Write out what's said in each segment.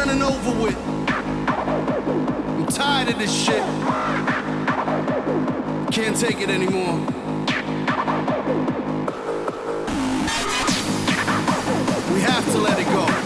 done and over with. I'm tired of this shit. Can't take it anymore. We have to let it go.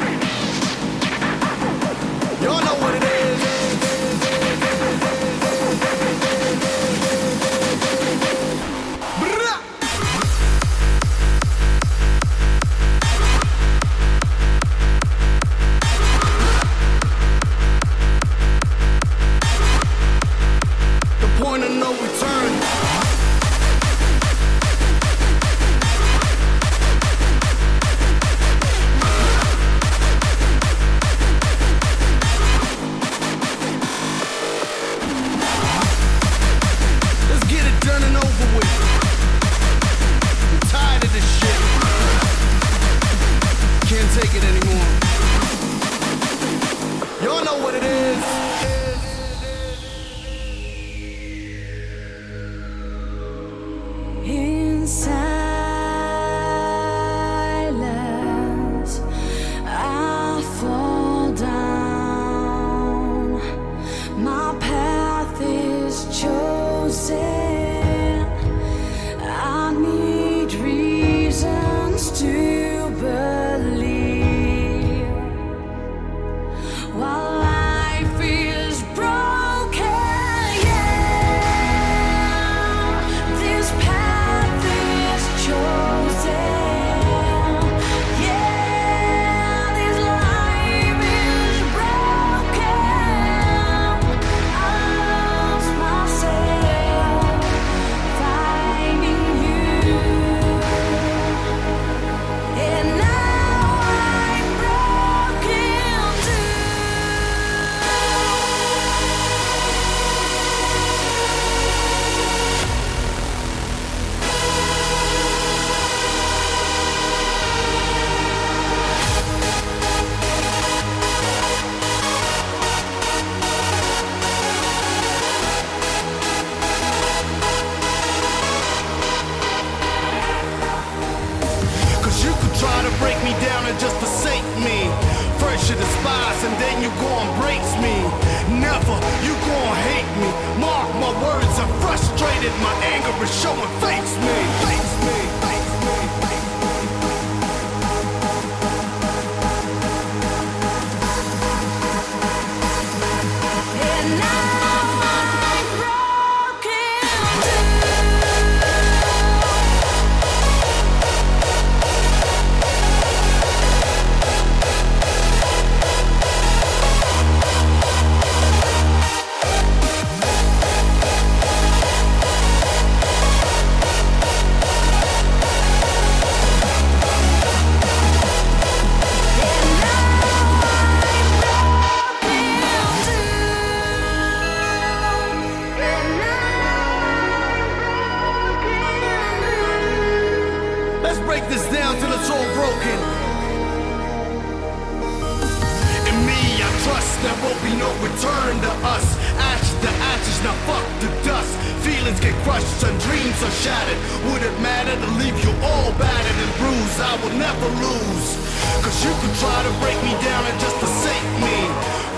lose. Cause you could try to break me down and just forsake me.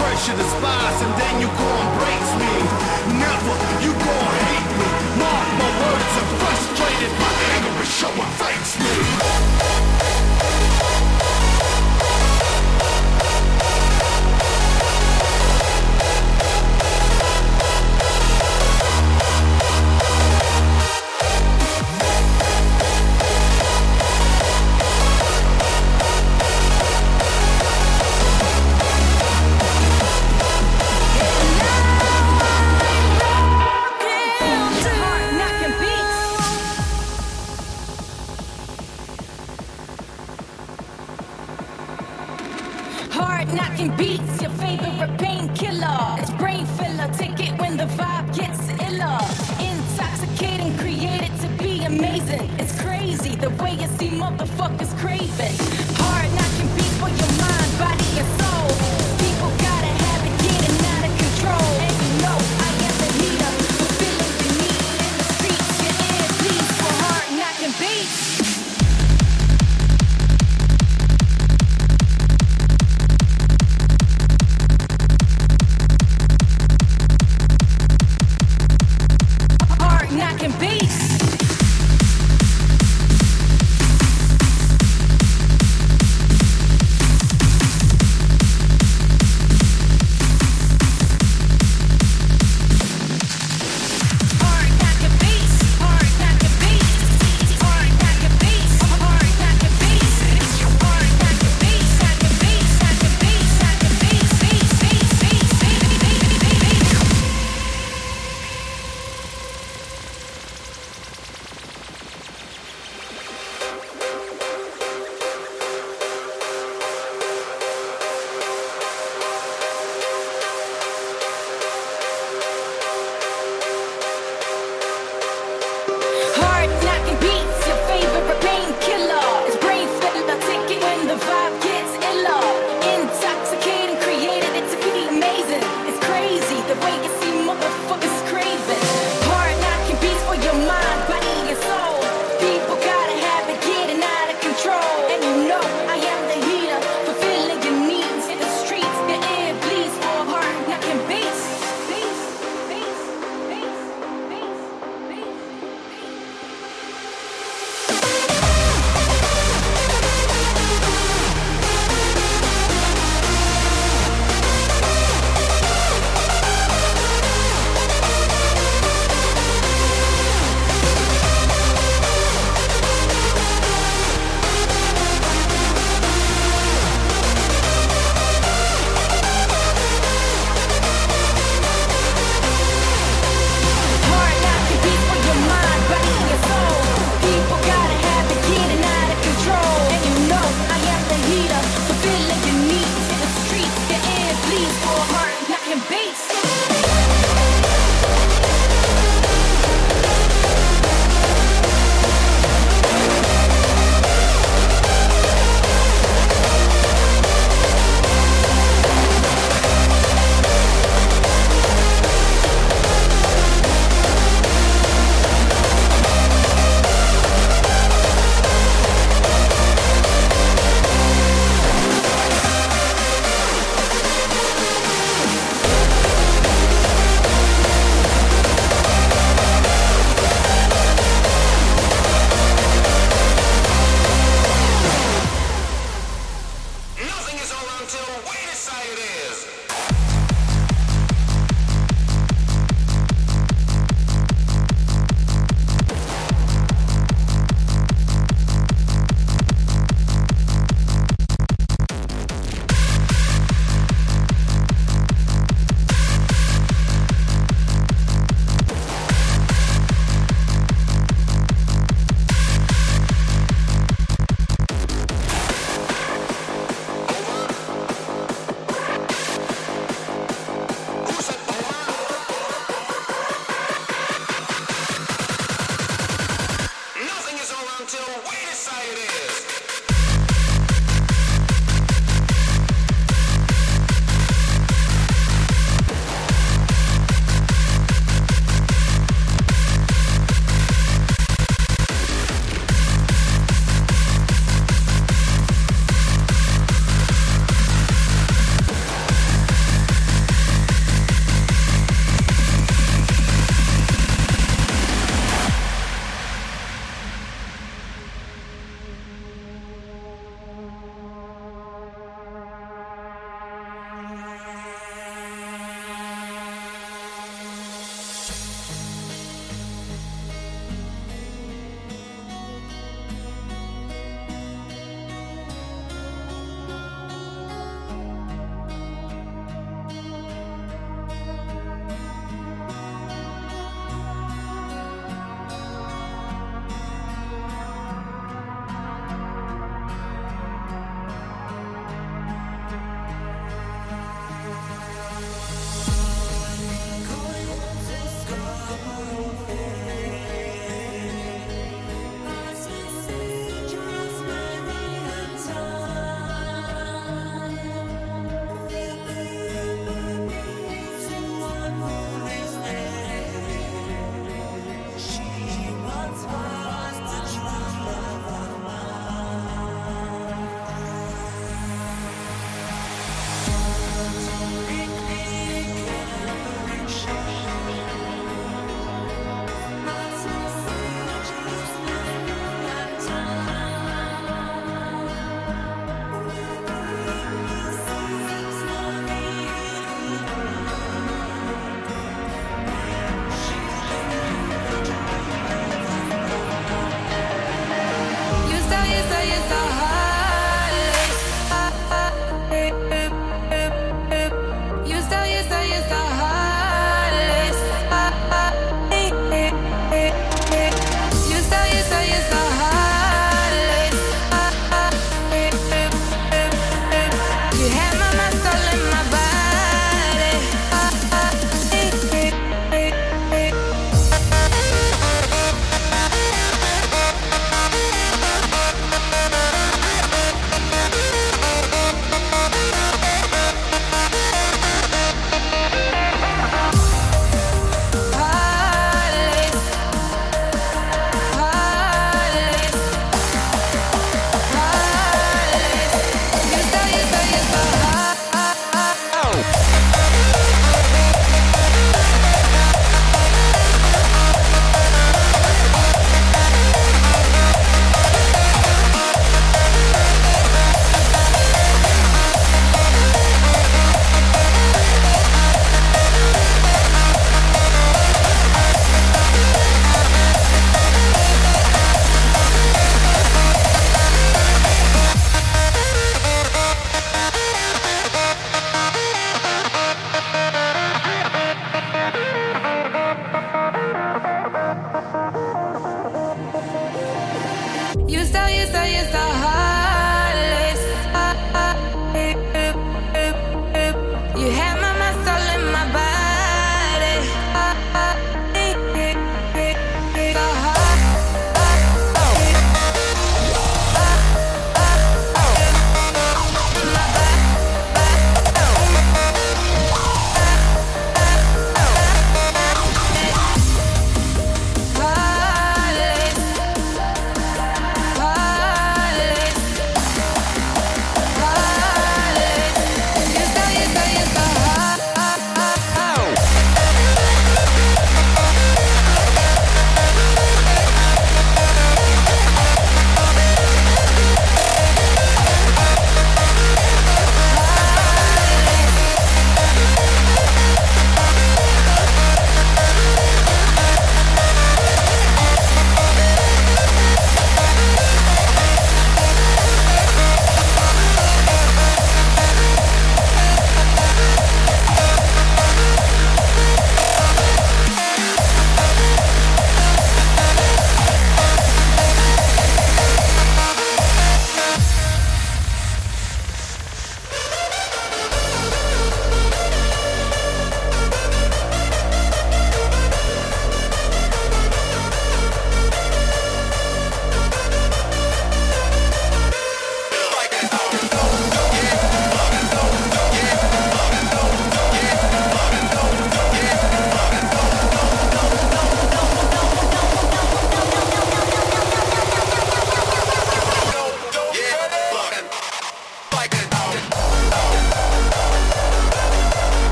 First you despise and then you go and break me. Never, you go and hate me. Mark my words, I'm frustrated. My anger is showing face me.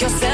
Cause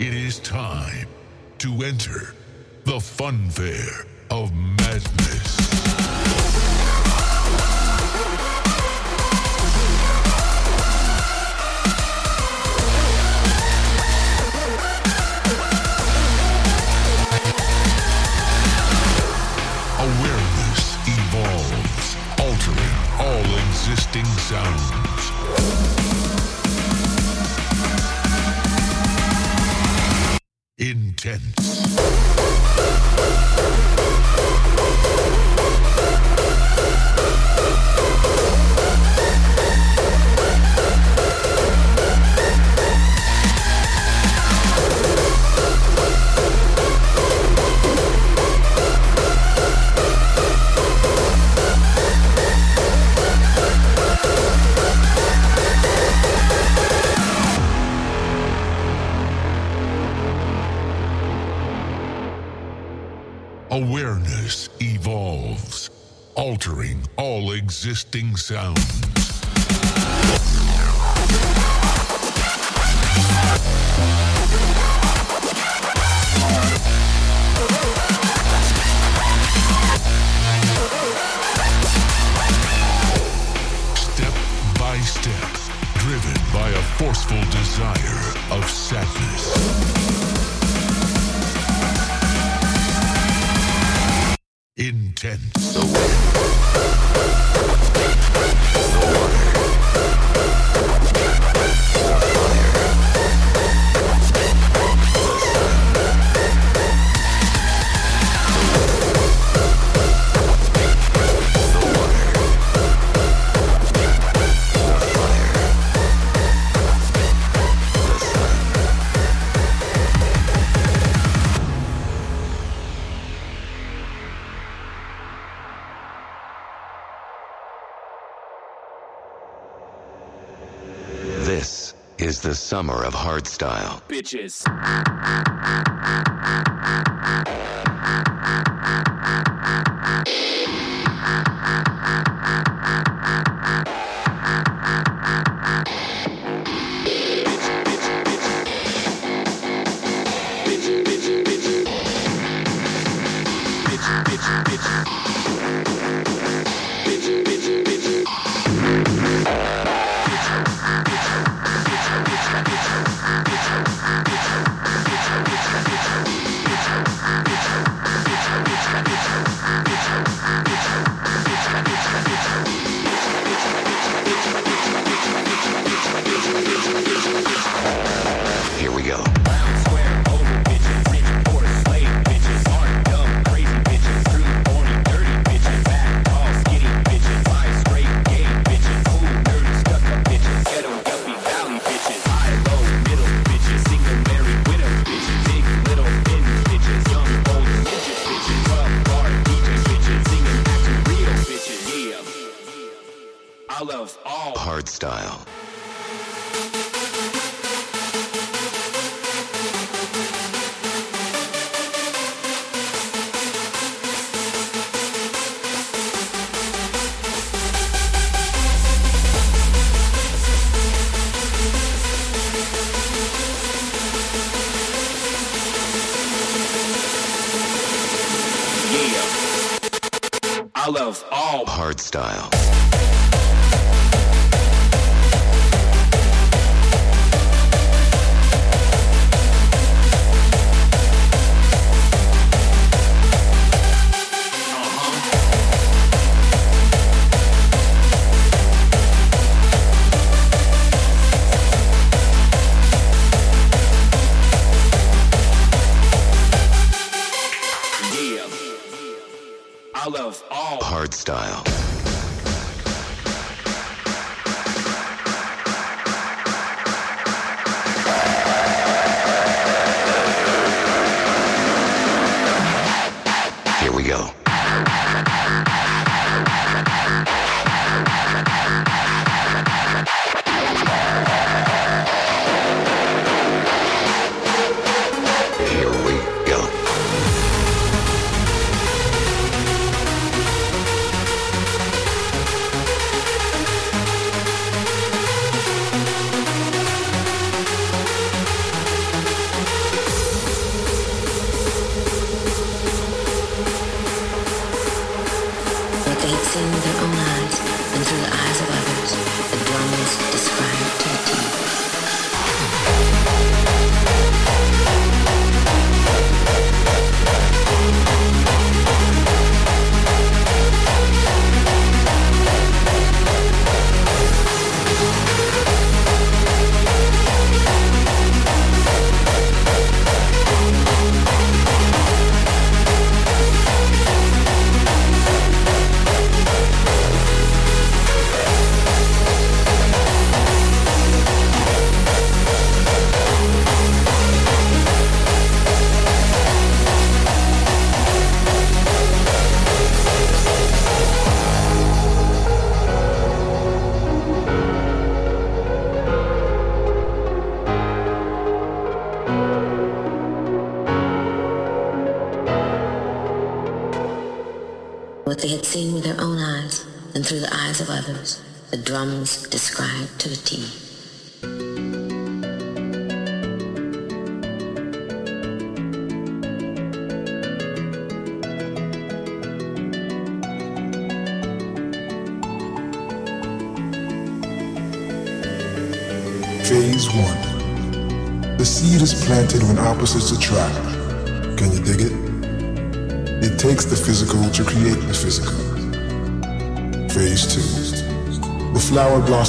It is time to enter the fun fair of madness. legend. Summer of hardstyle. bitches. I love all Hardstyle. All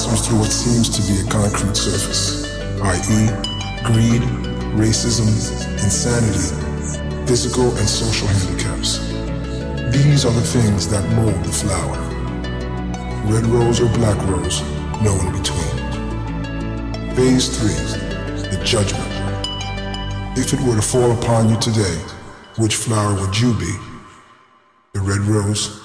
blossoms through what seems to be a concrete surface, i.e., greed, racism, insanity, physical and social handicaps. These are the things that mold the flower. Red rose or black rose, no in between. Phase 3. The judgment. If it were to fall upon you today, which flower would you be? The red rose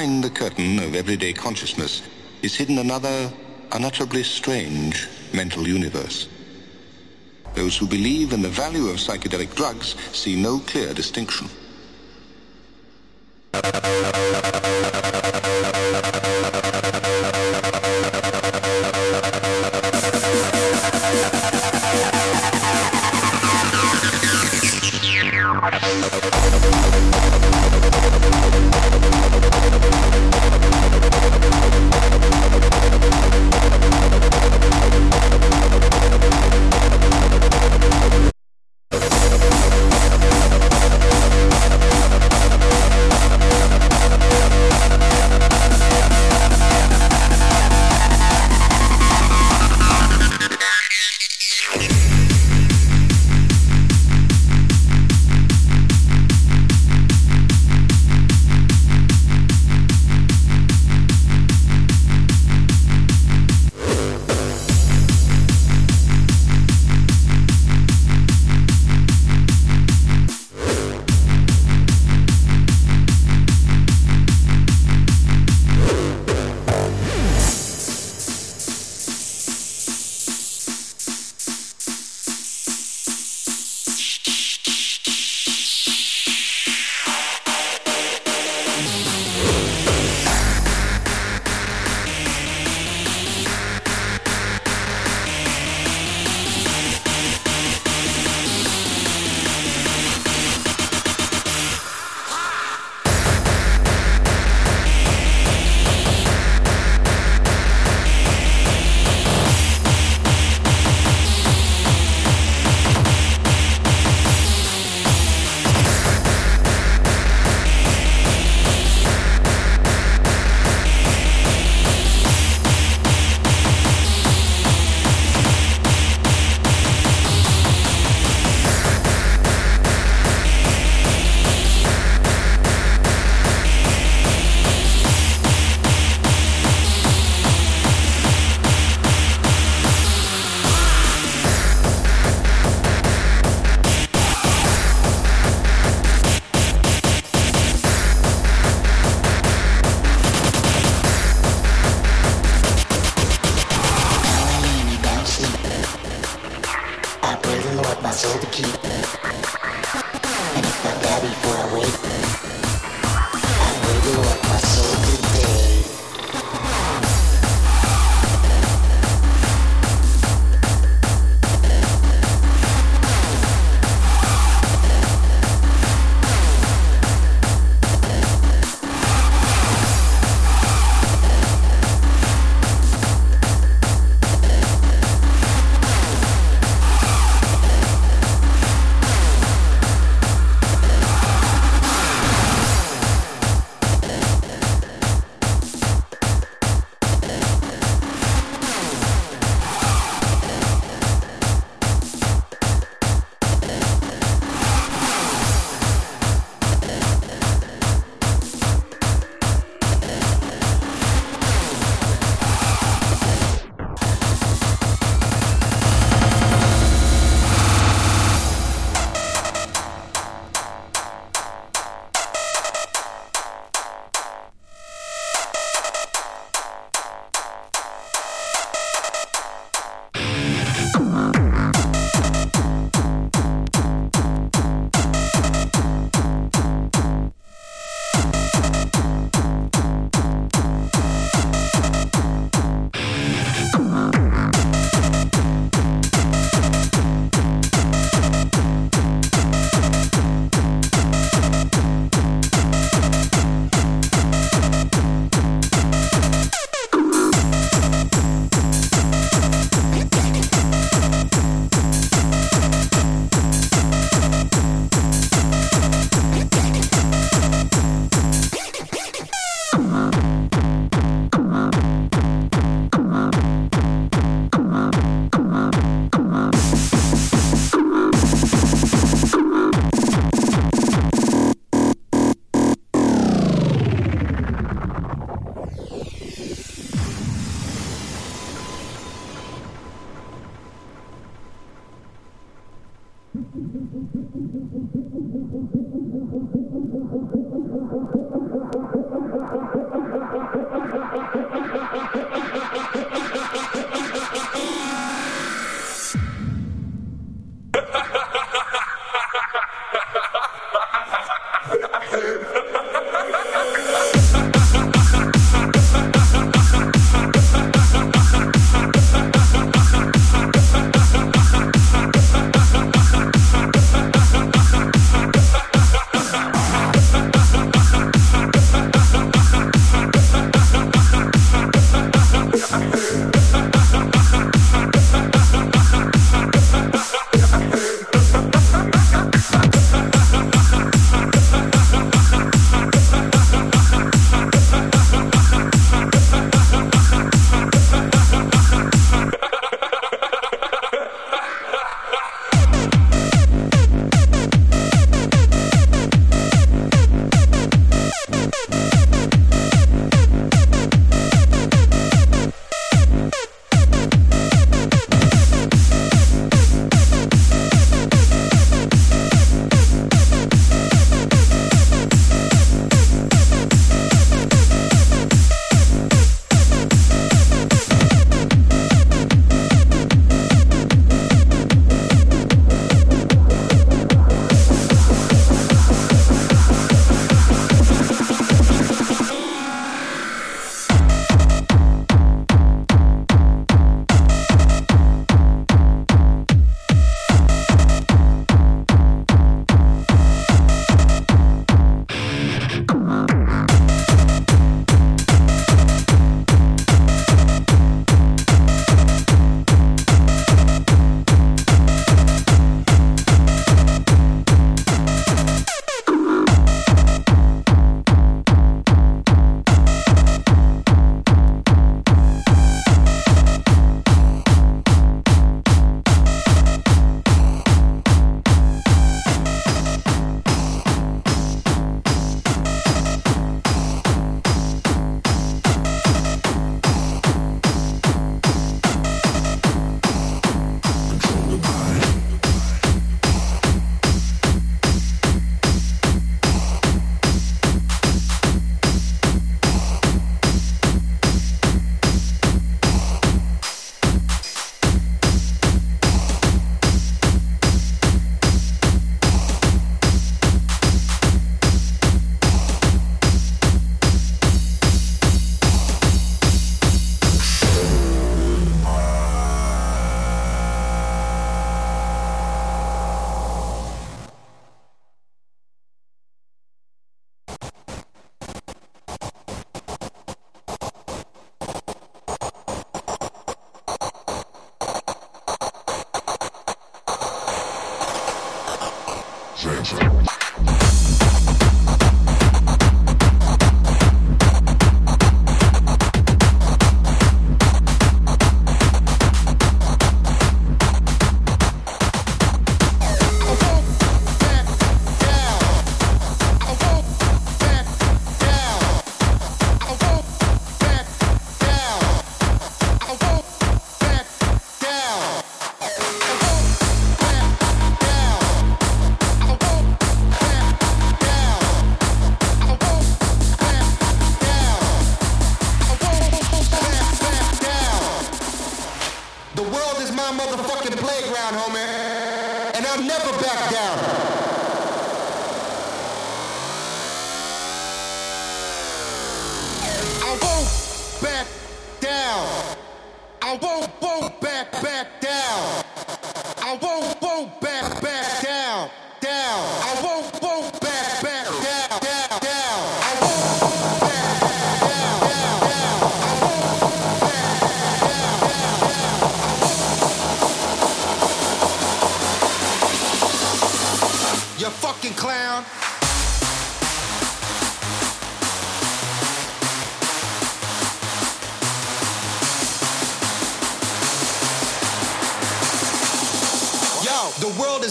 Behind the curtain of everyday consciousness is hidden another unutterably strange mental universe. Those who believe in the value of psychedelic drugs see no clear distinction.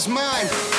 Is mine.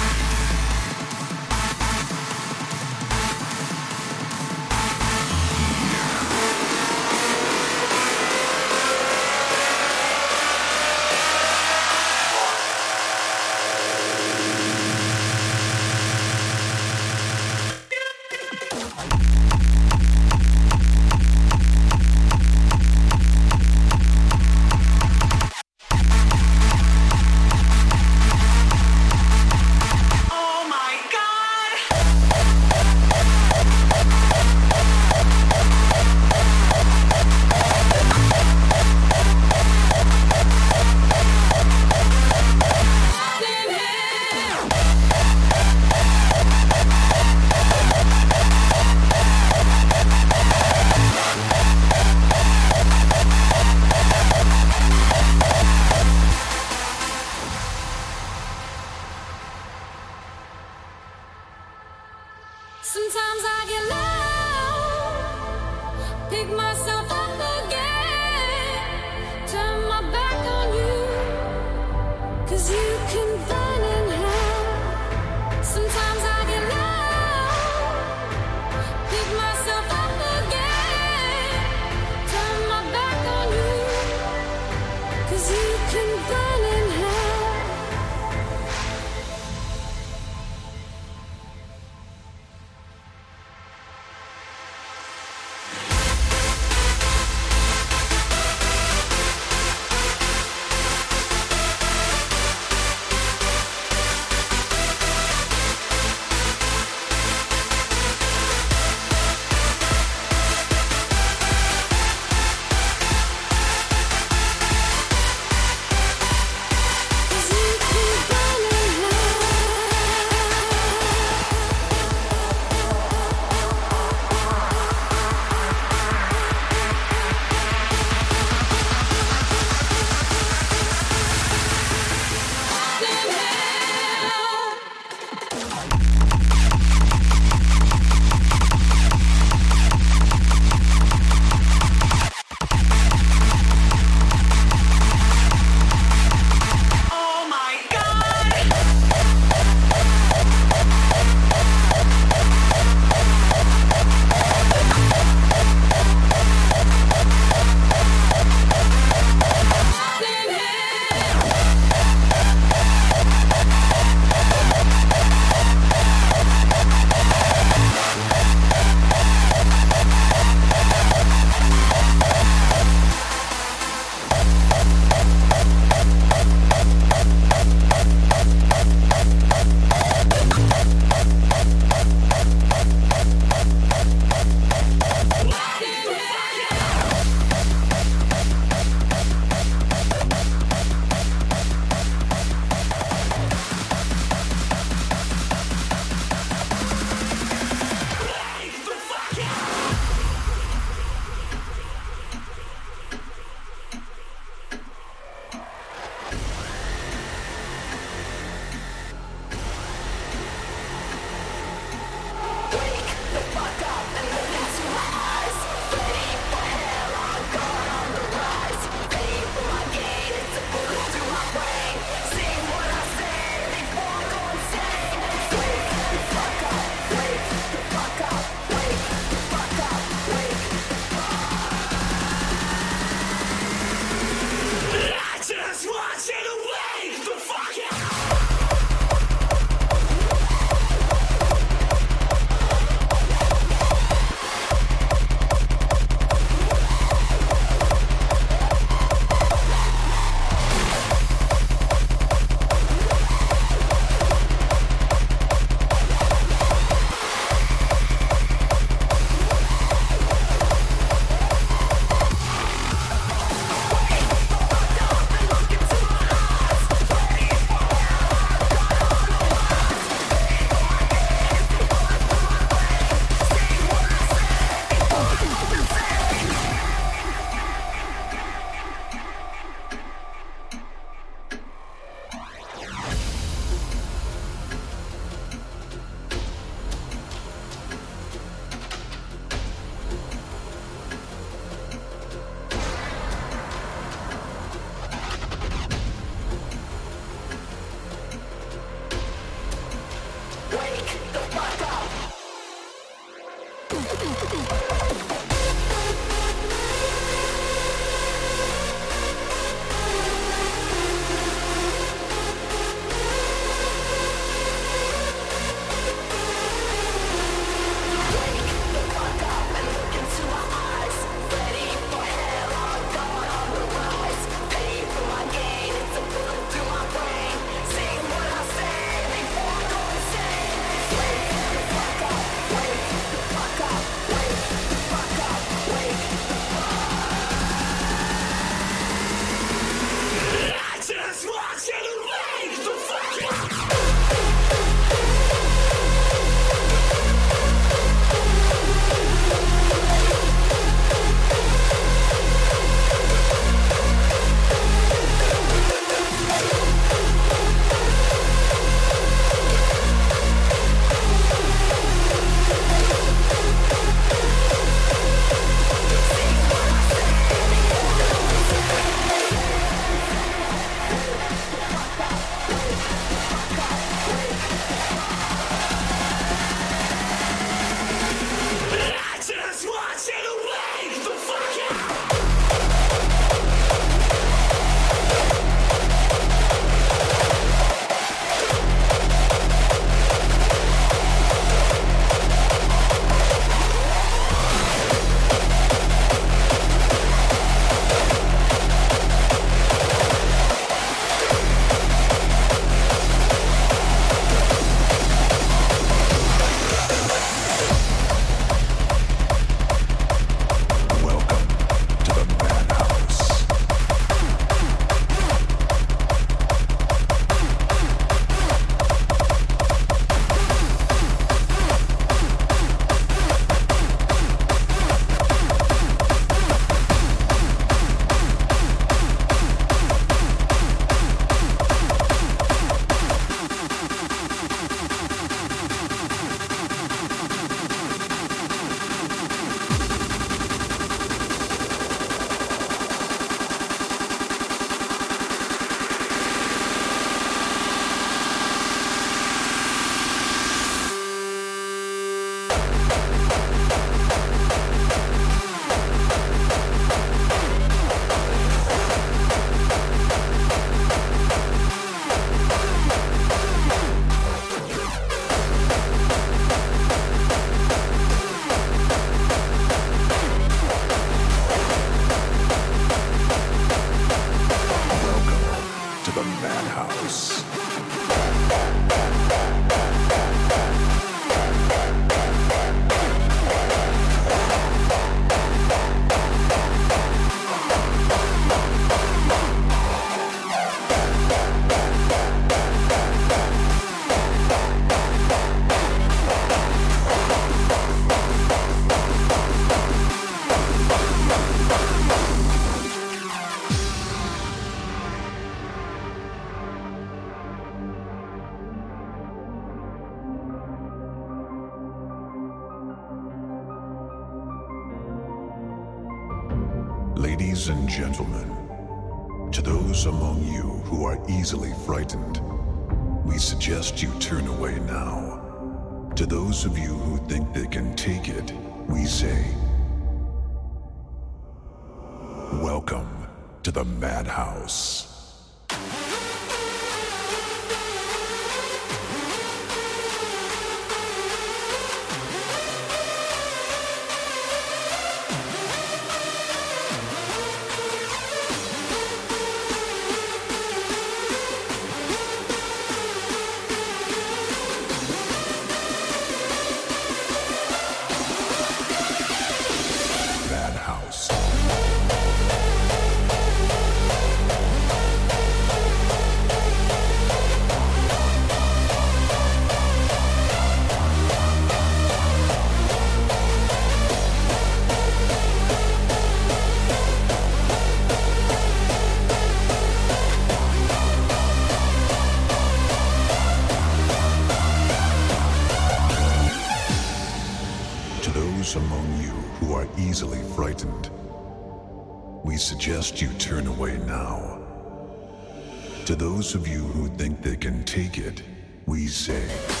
those of you who think they can take it, we say.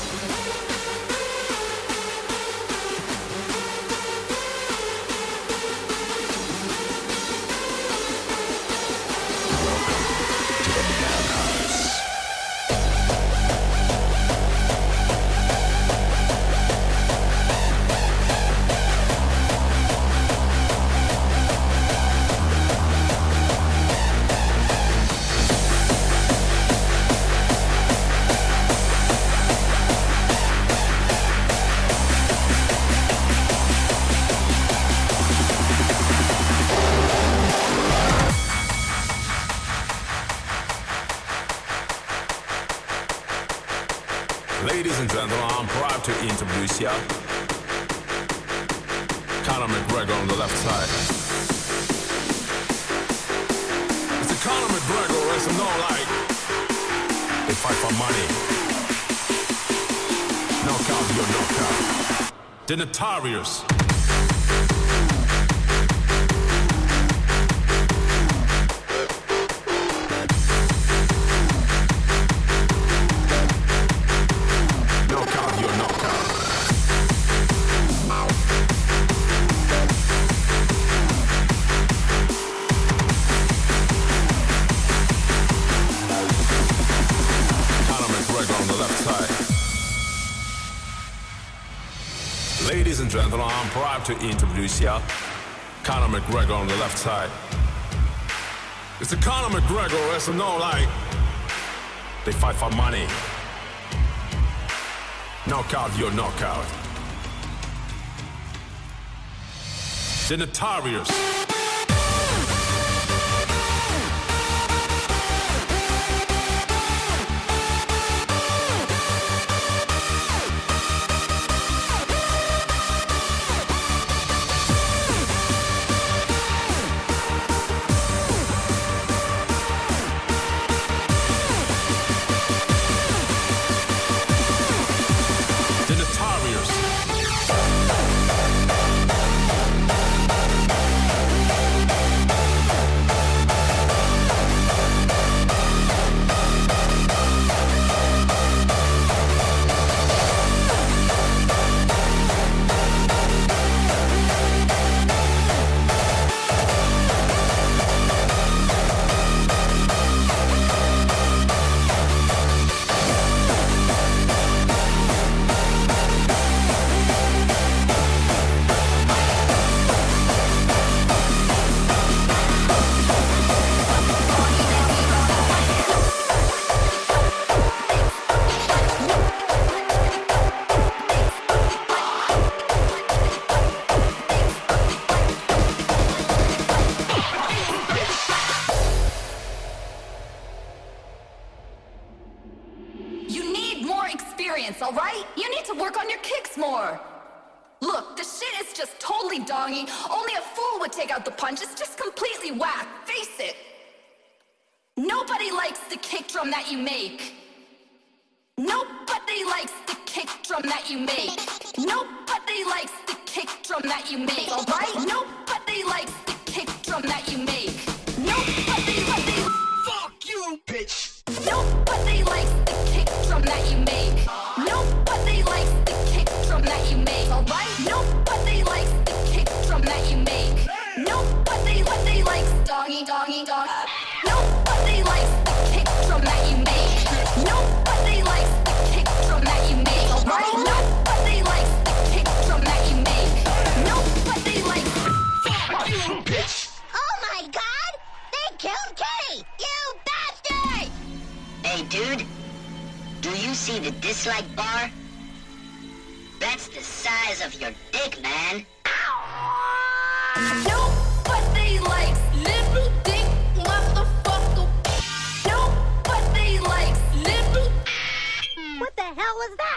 the Tarriers. to introduce ya. Conor McGregor on the left side. It's a Conor McGregor, as you know, like they fight for money. Knockout your knockout. The Notorious. bitch! Oh my god! They killed Kenny! You bastard! Hey, dude. Do you see the dislike bar? That's the size of your dick, man. No, Ow! they like, little dick motherfucker. No, what they like, little... What the hell was that?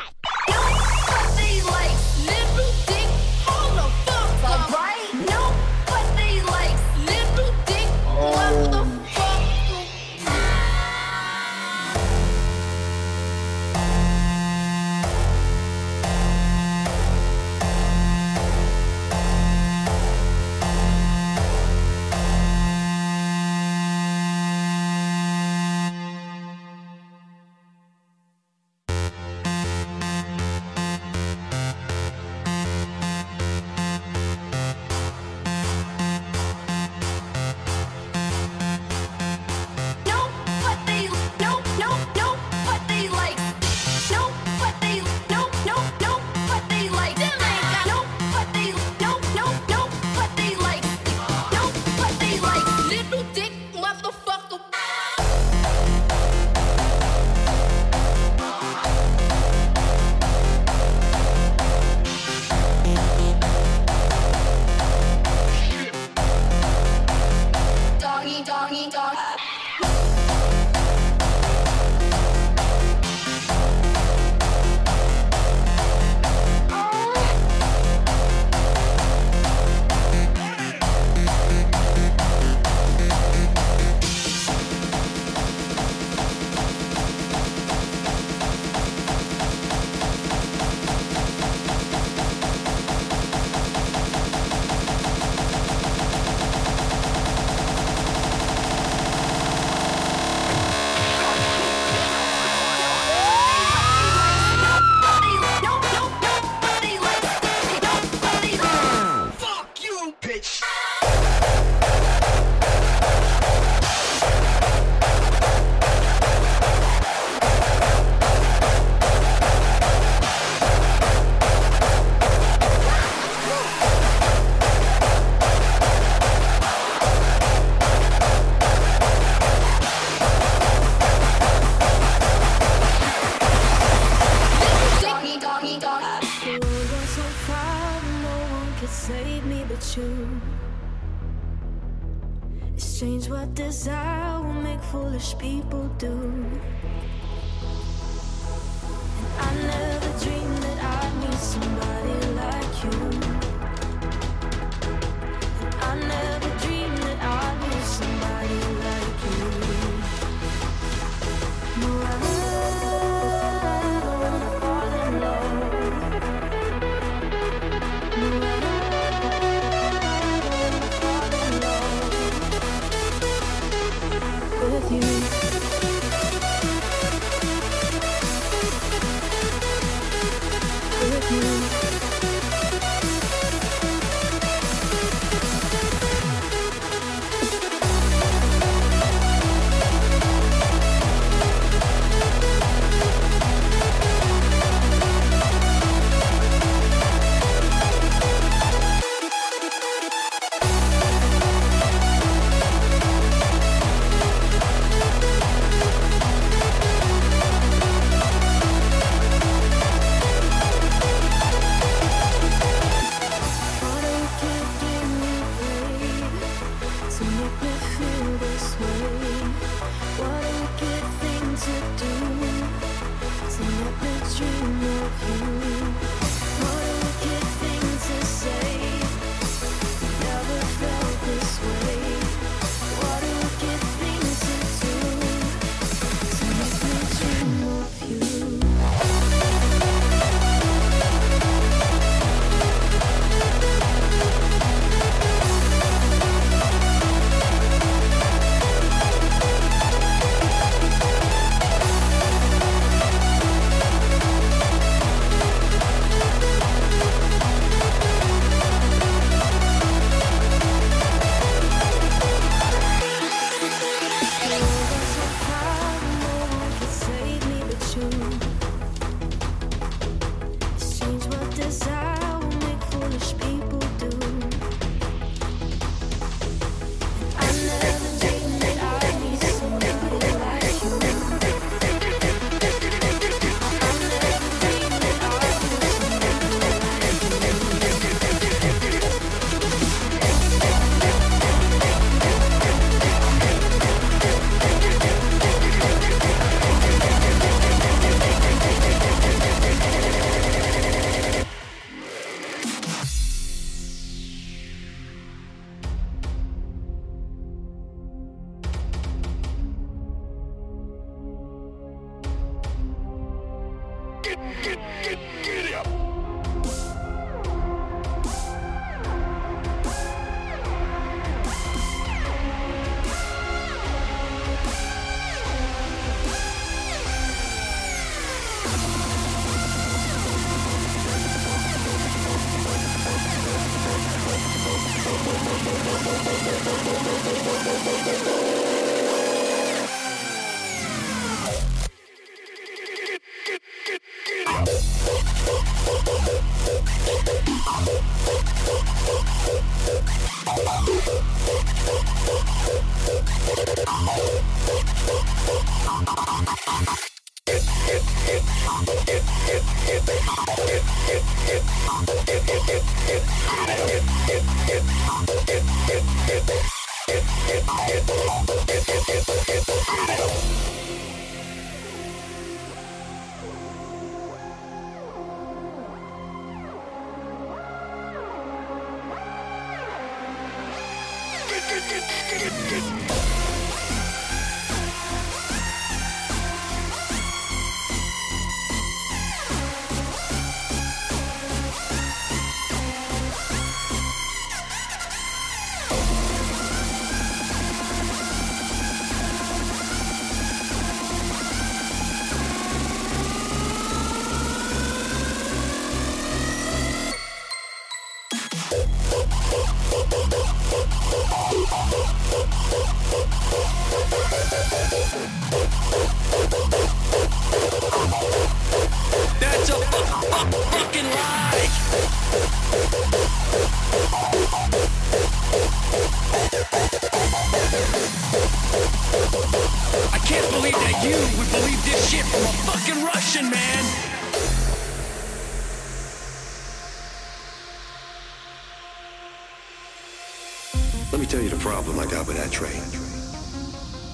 Let me tell you the problem I got with that train.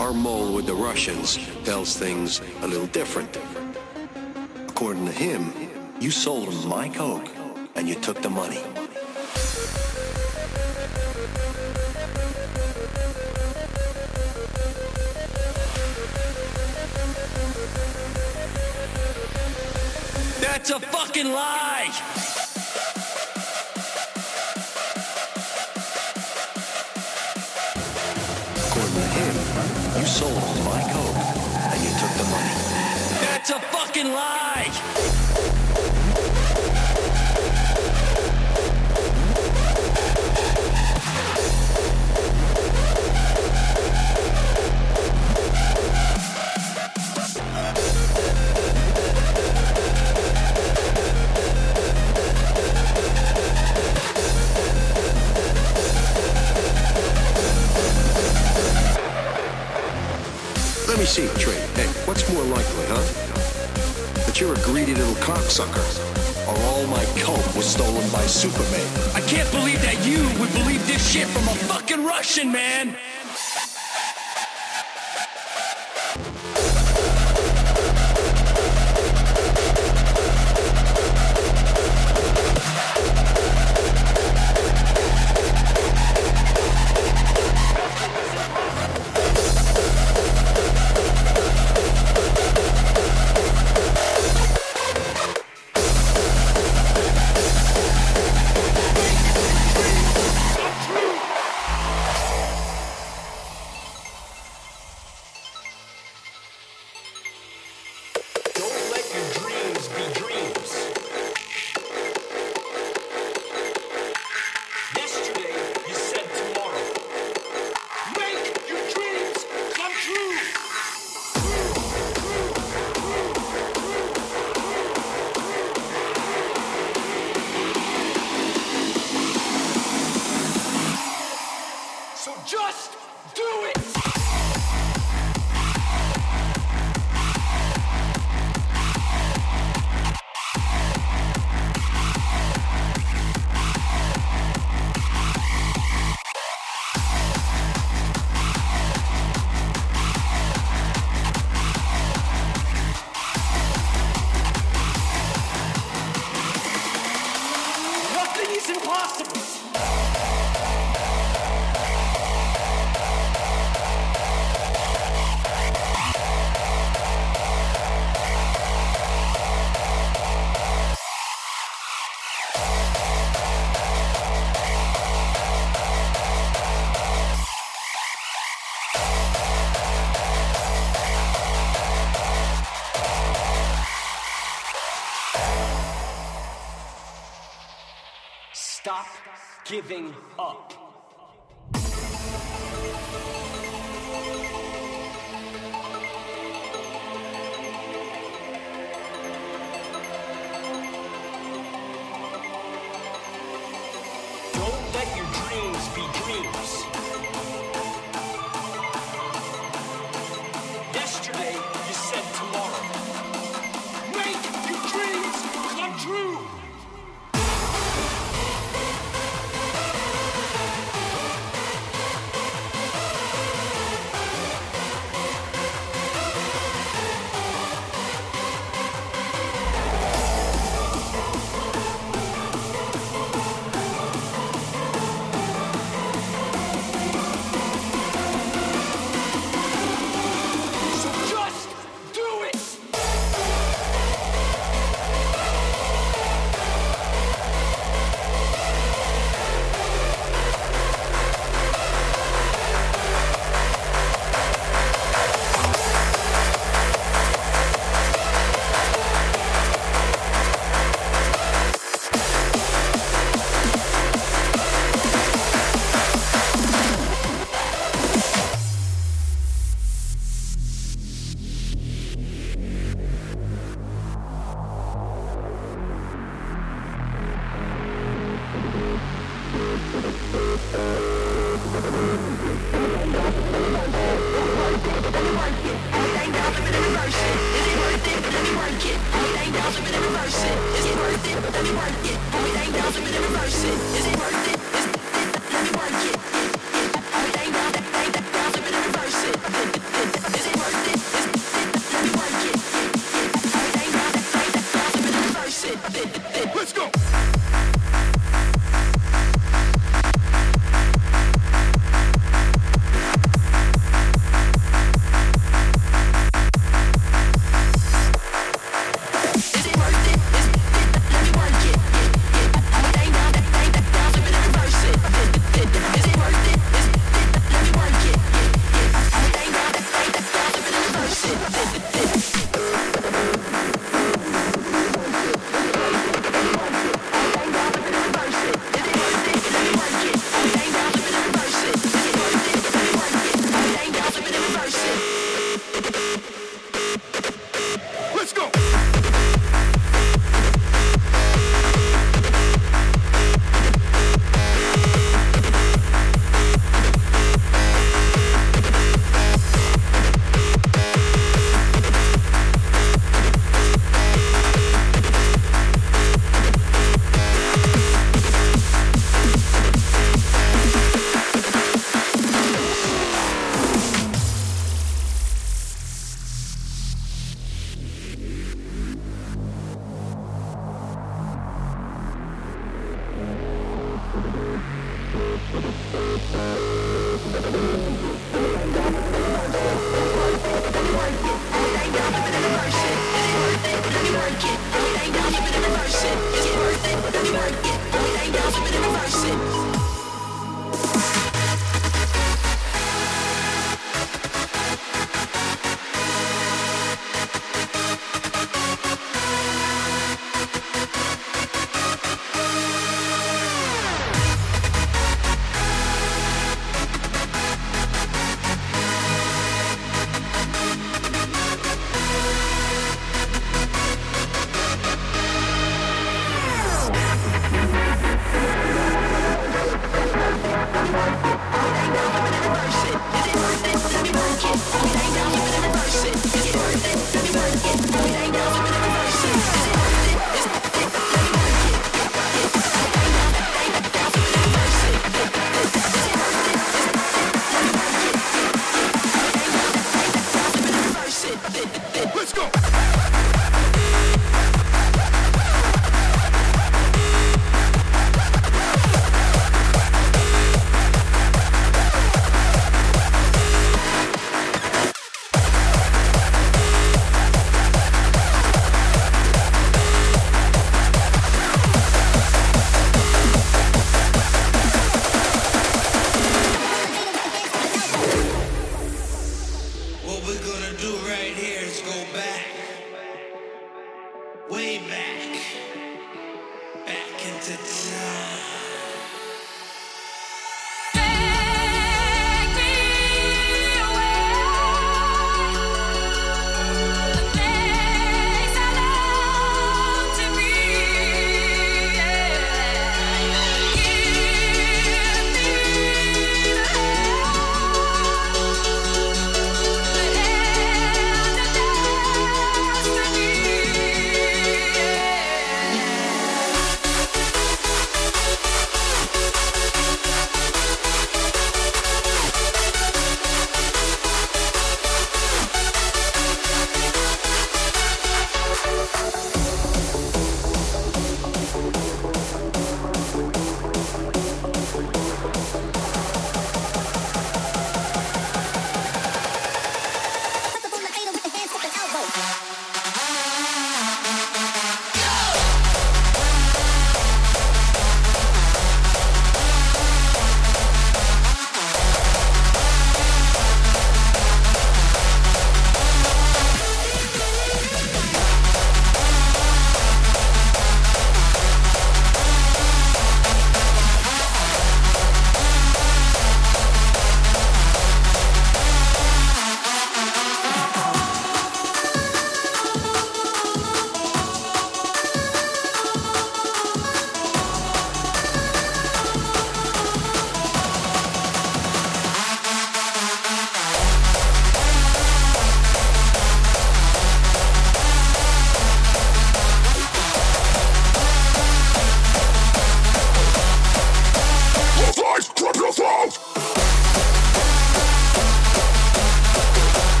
Our mole with the Russians tells things a little different. According to him, you sold him my coke and you took the money. That's a fucking lie. Sold my coke and you took the money. That's a fucking lie. Me see, Trey. Hey, what's more likely, huh? That you're a greedy little cocksucker, or all my coke was stolen by Superman. I can't believe that you would believe this shit from a fucking Russian, man.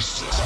Raging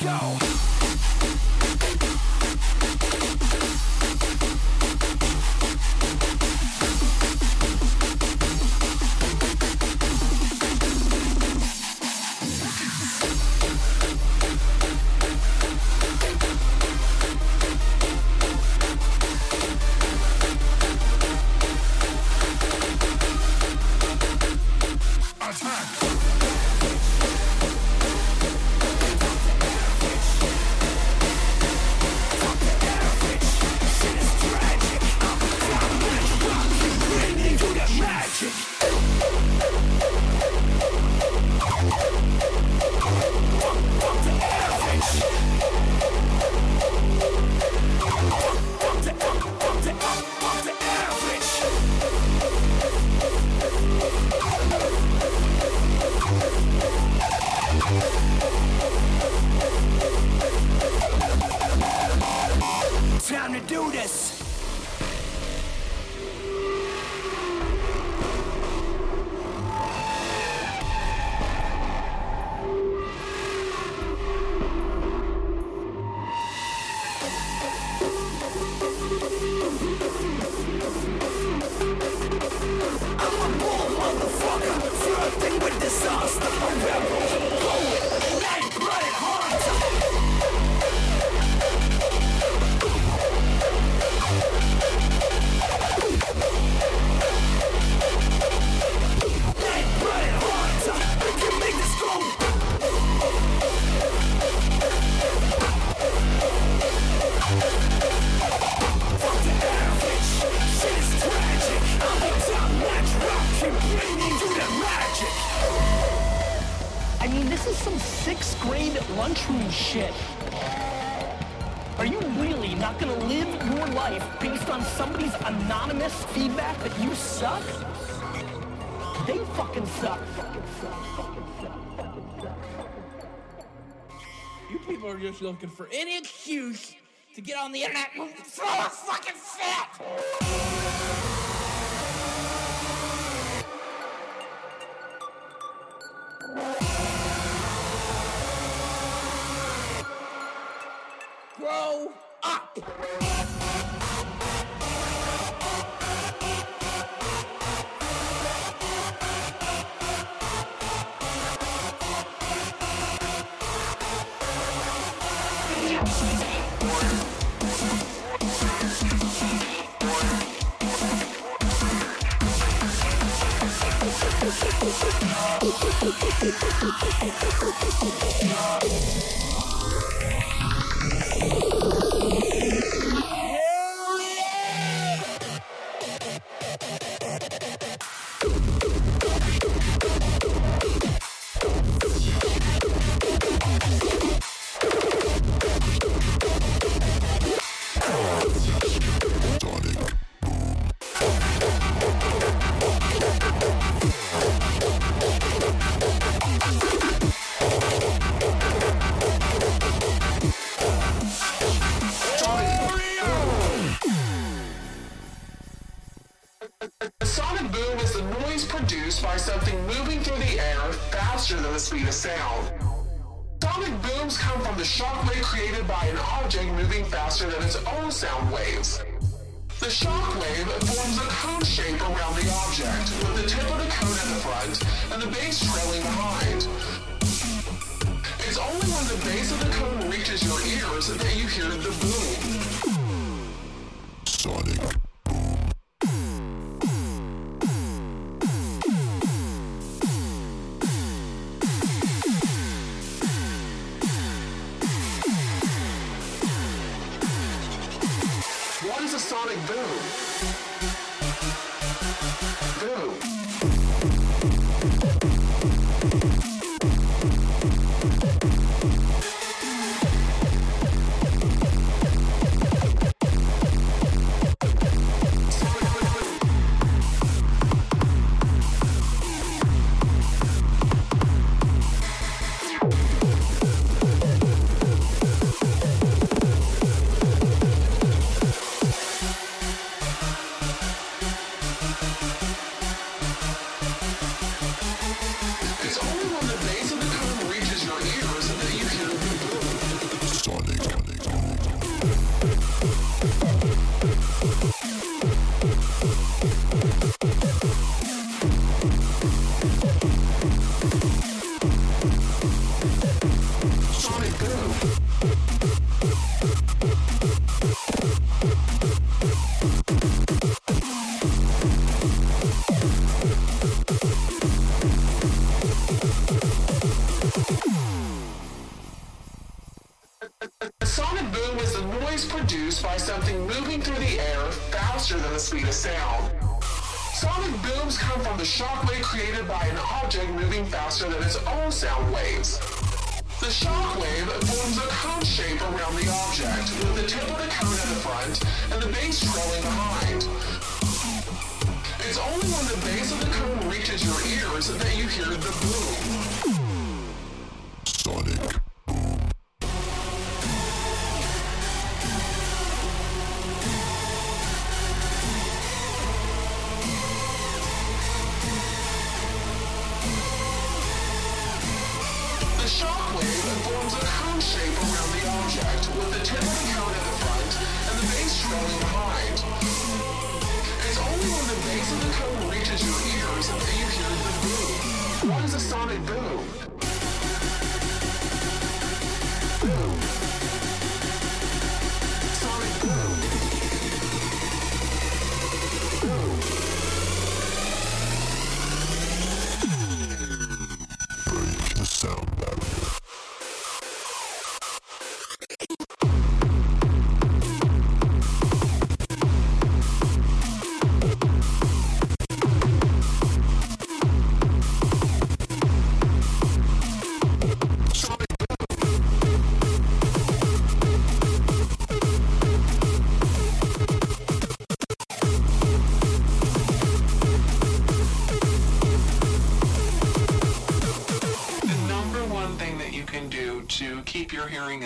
Go! produced by something moving through the air faster than the speed of sound. Sonic booms come from the shockwave created by an object moving faster than its own sound waves. The shockwave forms a cone shape around the object, with the tip of the cone at the front and the base trailing behind. It's only when the base of the cone reaches your ears that you hear the boom. Sonic.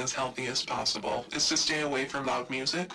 As healthy as possible is to stay away from loud music.